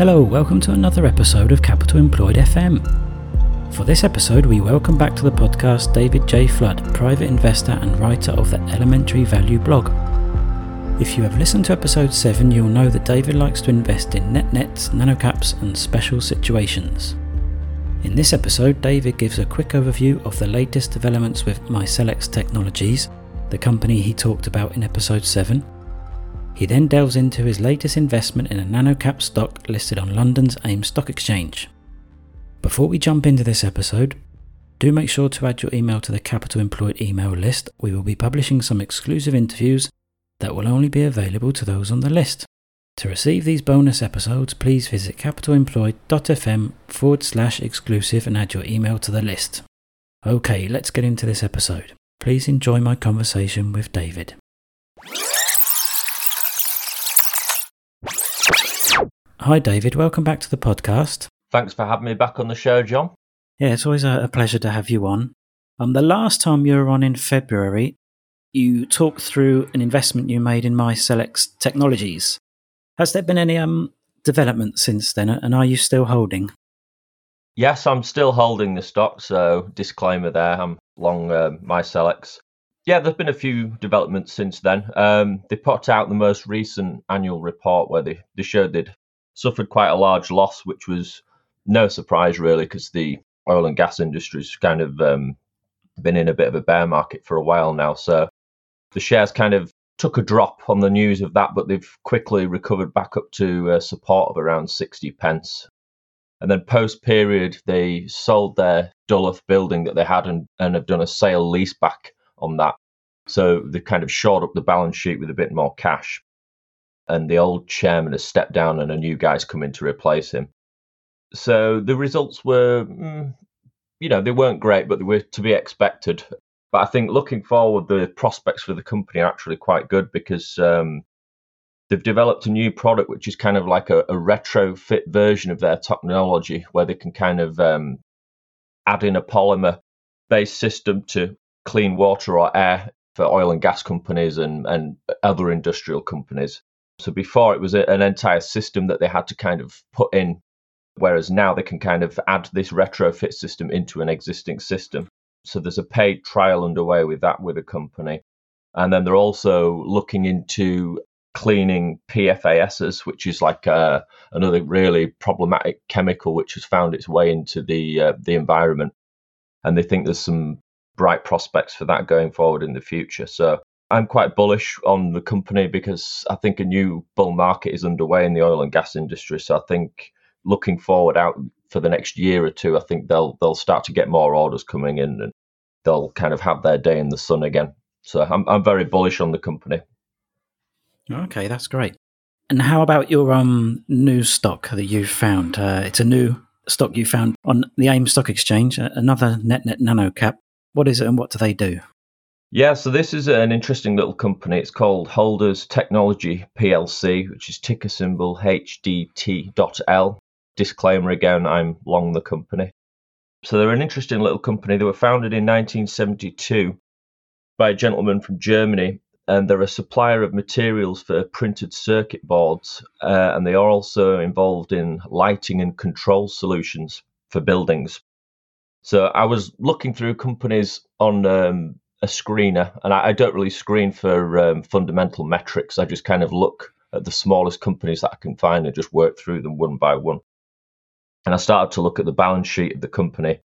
Hello, welcome to another episode of Capital Employed FM. For this episode, we welcome back to the podcast David J. Flood, private investor and writer of the Elementary Value blog. If you have listened to episode 7, you'll know that David likes to invest in net nets, nanocaps, and special situations. In this episode, David gives a quick overview of the latest developments with MyCelx Technologies, the company he talked about in episode 7. He then delves into his latest investment in a nanocap stock listed on London's AIM Stock Exchange. Before we jump into this episode, do make sure to add your email to the Capital Employed email list. We will be publishing some exclusive interviews that will only be available to those on the list. To receive these bonus episodes, please visit capitalemployed.fm forward slash exclusive and add your email to the list. Okay, let's get into this episode. Please enjoy my conversation with David. Hi, David. Welcome back to the podcast. Thanks for having me back on the show, John. Yeah, it's always a, pleasure to have you on. Um, the last time you were on in February, you talked through an investment you made in MyCelx Technologies. Has there been any um, development since then, and are you still holding? Yes, I'm still holding the stock. So disclaimer there, I'm long uh, MyCelx. Yeah, there's been a few developments since then. Um, they put out the most recent annual report where they, they showed they'd suffered quite a large loss, which was no surprise really, because the oil and gas industry's kind of um, been in a bit of a bear market for a while now. So the shares kind of took a drop on the news of that, but they've quickly recovered back up to uh, support of around 60 pence. And then post period, they sold their Duluth building that they had and, and have done a sale lease back on that. So they kind of shored up the balance sheet with a bit more cash. And the old chairman has stepped down and a new guy's come in to replace him. So the results were, mm, you know, they weren't great, but they were to be expected. But I think looking forward, the prospects for the company are actually quite good because um, they've developed a new product which is kind of like a, a retrofit version of their technology, where they can kind of um, add in a polymer based system to clean water or air for oil and gas companies and, and other industrial companies. So before it was a, an entire system that they had to kind of put in, whereas now they can kind of add this retrofit system into an existing system. So there's a paid trial underway with that with a company. And then they're also looking into cleaning PFASs, which is like uh, another really problematic chemical which has found its way into the uh, the environment. And they think there's some bright prospects for that going forward in the future. So I'm quite bullish on the company because I think a new bull market is underway in the oil and gas industry. So I think looking forward out for the next year or two, I think they'll they'll start to get more orders coming in and they'll kind of have their day in the sun again. So I'm I'm very bullish on the company. Okay, that's great. And how about your um new stock that you found? Uh, it's a new stock you found on the AIM Stock Exchange, another NetNet Nano Cap. What is it and what do they do? Yeah, so this is an interesting little company. It's called Holders Technology PLC, which is ticker symbol HDT.L disclaimer again, I'm long the company. So they're an interesting little company. They were founded in 1972 by a gentleman from Germany, and they're a supplier of materials for printed circuit boards, uh, and they are also involved in lighting and control solutions for buildings. So I was looking through companies on um, a screener, and I, I, don't really screen for um, fundamental metrics. I just kind of look at the smallest companies that I can find and just work through them one by one and I started to look at the balance sheet of the company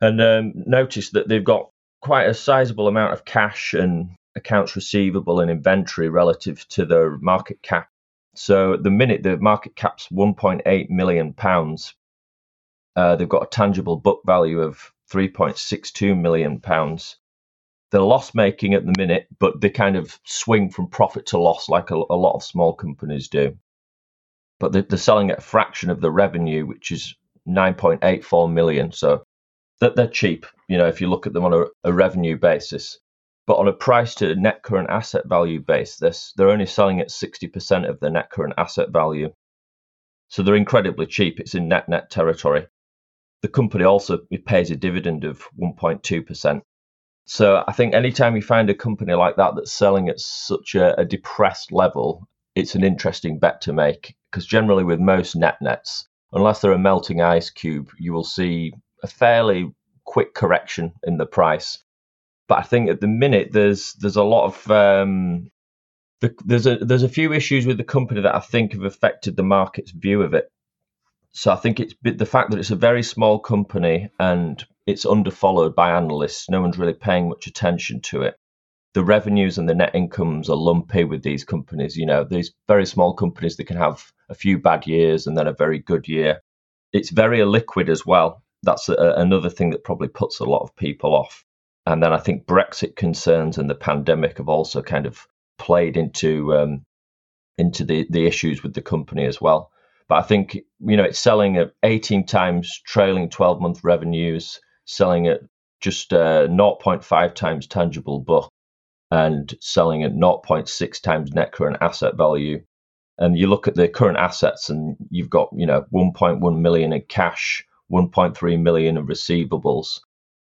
and um, noticed that they've got quite a sizable amount of cash and accounts receivable and inventory relative to their market cap. So at the minute, the market cap's 1.8 million pounds. Uh, they've got a tangible book value of 3.62 million pounds. They're loss making at the minute, but they kind of swing from profit to loss like a, a lot of small companies do but they're, they're selling at a fraction of the revenue, which is 9.84 million. So that they're cheap, you know, if you look at them on a, a revenue basis. But on a price to net current asset value basis, they're only selling at 60% of the net current asset value. So they're incredibly cheap. It's in net net territory. The company also pays a dividend of 1.2%. So I think anytime you find a company like that that's selling at such a, a depressed level, it's an interesting bet to make because generally with most net nets, unless they're a melting ice cube, you will see a fairly quick correction in the price. But I think at the minute there's there's a lot of um, the, there's a there's a few issues with the company that I think have affected the market's view of it. So I think it's the fact that it's a very small company and it's underfollowed by analysts. No one's really paying much attention to it. The revenues and the net incomes are lumpy with these companies. You know, these very small companies that can have a few bad years and then a very good year. It's very illiquid as well. That's a, another thing that probably puts a lot of people off. And then I think Brexit concerns and the pandemic have also kind of played into um, into the the issues with the company as well. But I think you know it's selling at 18 times trailing 12 month revenues, selling at just uh, 0.5 times tangible book, and selling at 0.6 times net current asset value. And you look at the current assets, and you've got you know 1.1 million in cash, 1.3 million in receivables,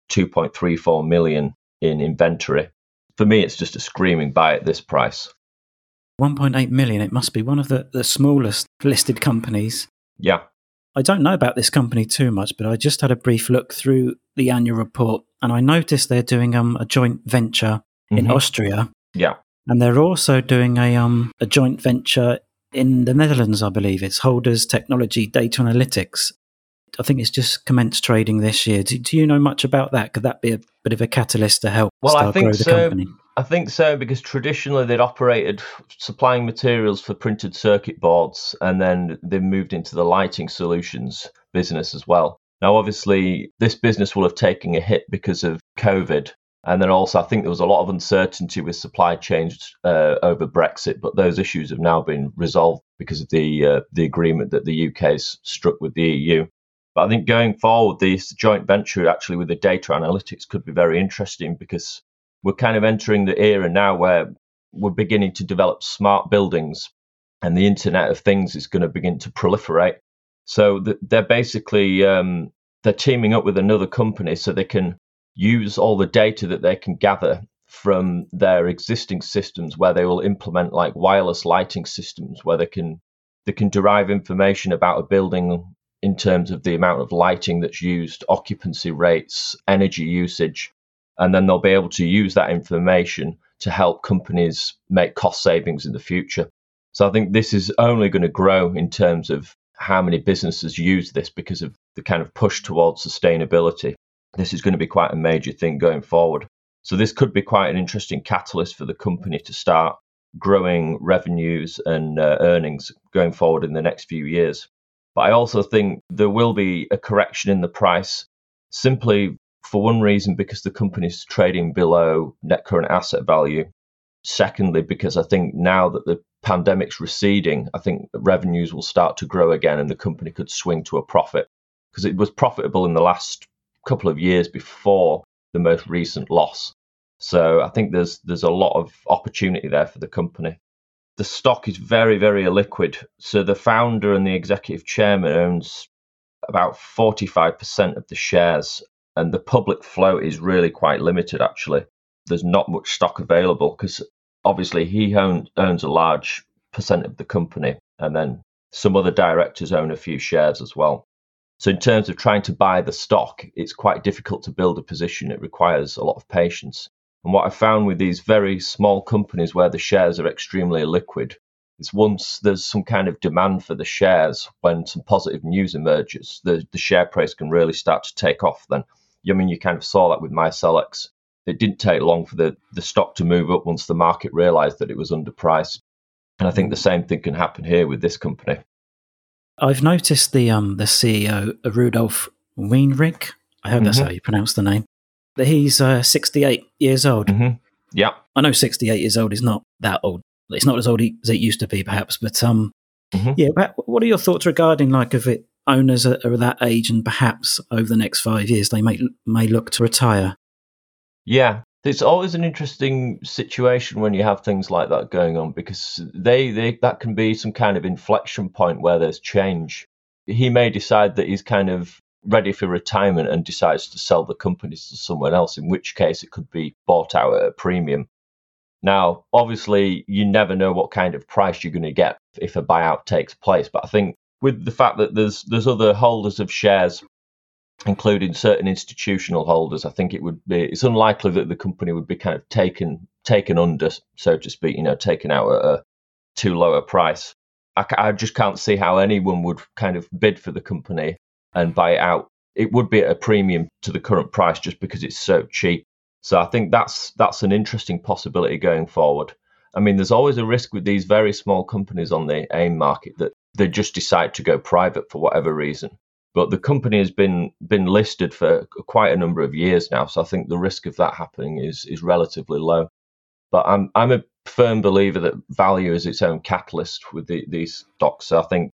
2.34 million in inventory for me, it's just a screaming buy at this price. 1.8 million. It must be one of the, the smallest listed companies. Yeah. I don't know about this company too much, but I just had a brief look through the annual report and I noticed they're doing um, a joint venture mm-hmm. in Austria. Yeah. And they're also doing a um a joint venture in the Netherlands, I believe. It's Holders Technology Data Analytics. I think it's just commenced trading this year. Do, do, you know much about that? Could that be a bit of a catalyst to help well, think grow the so. company? I think so because traditionally they'd operated supplying materials for printed circuit boards and then they moved into the lighting solutions business as well. Now, obviously, this business will have taken a hit because of COVID. And then also, I think there was a lot of uncertainty with supply chains uh, over Brexit, but those issues have now been resolved because of the uh, the agreement that the UK's struck with the EU. But I think going forward, this joint venture actually with the data analytics could be very interesting because we're kind of entering the era now where we're beginning to develop smart buildings and the Internet of Things is going to begin to proliferate. So they're basically um, they're teaming up with another company so they can use all the data that they can gather from their existing systems where they will implement like wireless lighting systems where they can they can derive information about a building in terms of the amount of lighting that's used, occupancy rates, energy usage, and then they'll be able to use that information to help companies make cost savings in the future. So I think this is only going to grow in terms of how many businesses use this because of the kind of push towards sustainability. This is going to be quite a major thing going forward. So this could be quite an interesting catalyst for the company to start growing revenues and uh, earnings going forward in the next few years. But I also think there will be a correction in the price simply for one reason, because the company is trading below net current asset value. Secondly, because I think now that the pandemic's receding, I think revenues will start to grow again and the company could swing to a profit because it was profitable in the last couple of years before the most recent loss. So I think there's there's a lot of opportunity there for the company the stock is very, very illiquid. So the founder and the executive chairman owns about 45% of the shares, and the public float is really quite limited, actually. There's not much stock available because obviously he own, owns a large percent of the company, and then some other directors own a few shares as well. So, in terms of trying to buy the stock, it's quite difficult to build a position. It requires a lot of patience. And what I found with these very small companies where the shares are extremely liquid is once there's some kind of demand for the shares, when some positive news emerges, the, the share price can really start to take off. Then, I mean, you kind of saw that with MyCelx. It didn't take long for the, the stock to move up once the market realized that it was underpriced. And I think the same thing can happen here with this company. I've noticed the um the CEO Rudolf Weinrich. I hope mm-hmm. that's how you pronounce the name that he's uh, 68 years old. Mm-hmm. Yeah. I know 68 years old is not that old. It's not as old as it used to be, perhaps. But um, mm-hmm. yeah, what are your thoughts regarding like of it owners are, are that age and perhaps over the next five years they may may look to retire? Yeah, it's always an interesting situation when you have things like that going on because they, they that can be some kind of inflection point where there's change. He may decide that he's kind of ready for retirement and decides to sell the companies to someone else, in which case it could be bought out at a premium. Now, obviously, you never know what kind of price you're going to get if a buyout takes place. But I think with the fact that there's there's other holders of shares, including certain institutional holders, I think it would be it's unlikely that the company would be kind of taken taken under, so to speak, you know, taken out at a too low a price. I, I just can't see how anyone would kind of bid for the company and buy it out. It would be at a premium to the current price just because it's so cheap. So I think that's that's an interesting possibility going forward. I mean, there's always a risk with these very small companies on the AIM market that they just decide to go private for whatever reason. But the company has been been listed for quite a number of years now, so I think the risk of that happening is is relatively low. But I'm I'm a firm believer that value is its own catalyst with the, these stocks. So I think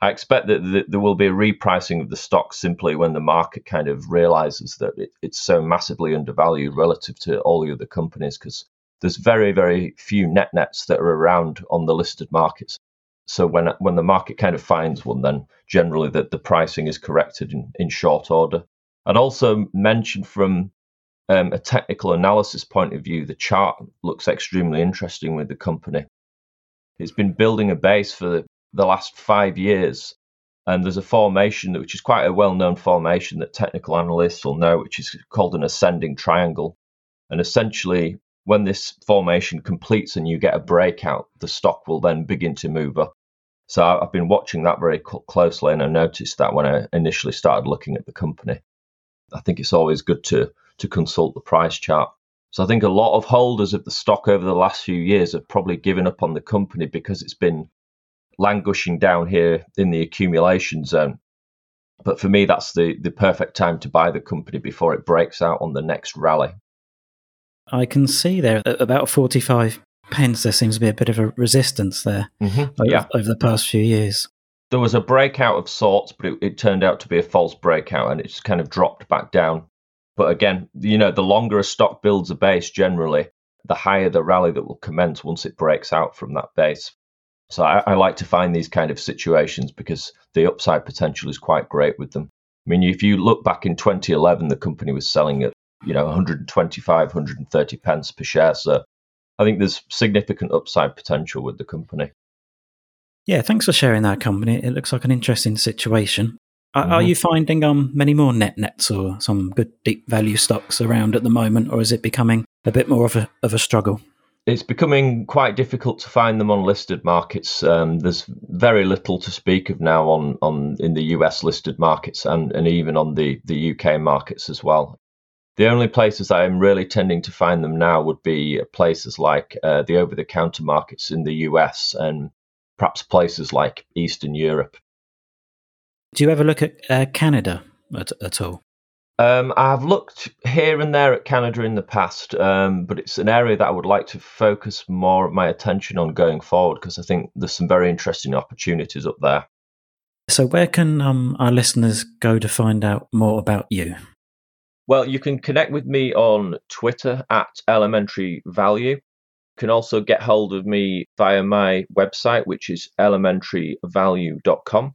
I expect that the, there will be a repricing of the stock simply when the market kind of realizes that it, it's so massively undervalued relative to all the other companies because there's very very few net nets that are around on the listed markets. So when when the market kind of finds one, then generally that the pricing is corrected in, in short order. I'd also mention from um, a technical analysis point of view, the chart looks extremely interesting with the company. It's been building a base for the, the last five years, and there's a formation which is quite a well-known formation that technical analysts will know, which is called an ascending triangle. And essentially, when this formation completes and you get a breakout, the stock will then begin to move up. So I've been watching that very closely, and I noticed that when I initially started looking at the company. I think it's always good to to consult the price chart. So I think a lot of holders of the stock over the last few years have probably given up on the company because it's been languishing down here in the accumulation zone. But for me, that's the, the perfect time to buy the company before it breaks out on the next rally. I can see there at about 45 pence, there seems to be a bit of a resistance there mm-hmm. over, yeah. over the past few years. There was a breakout of sorts, but it, it turned out to be a false breakout and it's kind of dropped back down but again, you know, the longer a stock builds a base generally, the higher the rally that will commence once it breaks out from that base. So I, I, like to find these kind of situations because the upside potential is quite great with them. I mean, if you look back in 2011, the company was selling at you know 125, 130 pence per share. So I think there's significant upside potential with the company. Yeah, thanks for sharing that company. It looks like an interesting situation. Are, mm-hmm. are you finding um, many more net nets or some good deep value stocks around at the moment, or is it becoming a bit more of a, of a struggle? It's becoming quite difficult to find them on listed markets. Um, there's very little to speak of now on, on in the US listed markets and, and even on the, the UK markets as well. The only places I'm really tending to find them now would be places like uh, the over the counter markets in the US and perhaps places like Eastern Europe. Do you ever look at uh, Canada at, at all? Um, I've looked here and there at Canada in the past, um, but it's an area that I would like to focus more of my attention on going forward because I think there's some very interesting opportunities up there. So, where can um, our listeners go to find out more about you? Well, you can connect with me on Twitter at Elementary Value. You can also get hold of me via my website, which is elementaryvalue.com.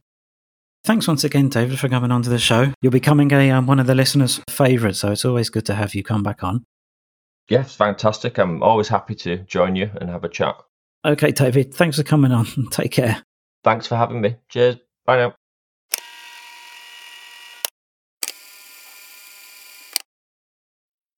Thanks once again, David, for coming on to the show. You're becoming a um, one of the listeners' favourites, so it's always good to have you come back on. Yes, fantastic. I'm always happy to join you and have a chat. Okay, David, thanks for coming on. Take care. Thanks for having me. Cheers. Bye now.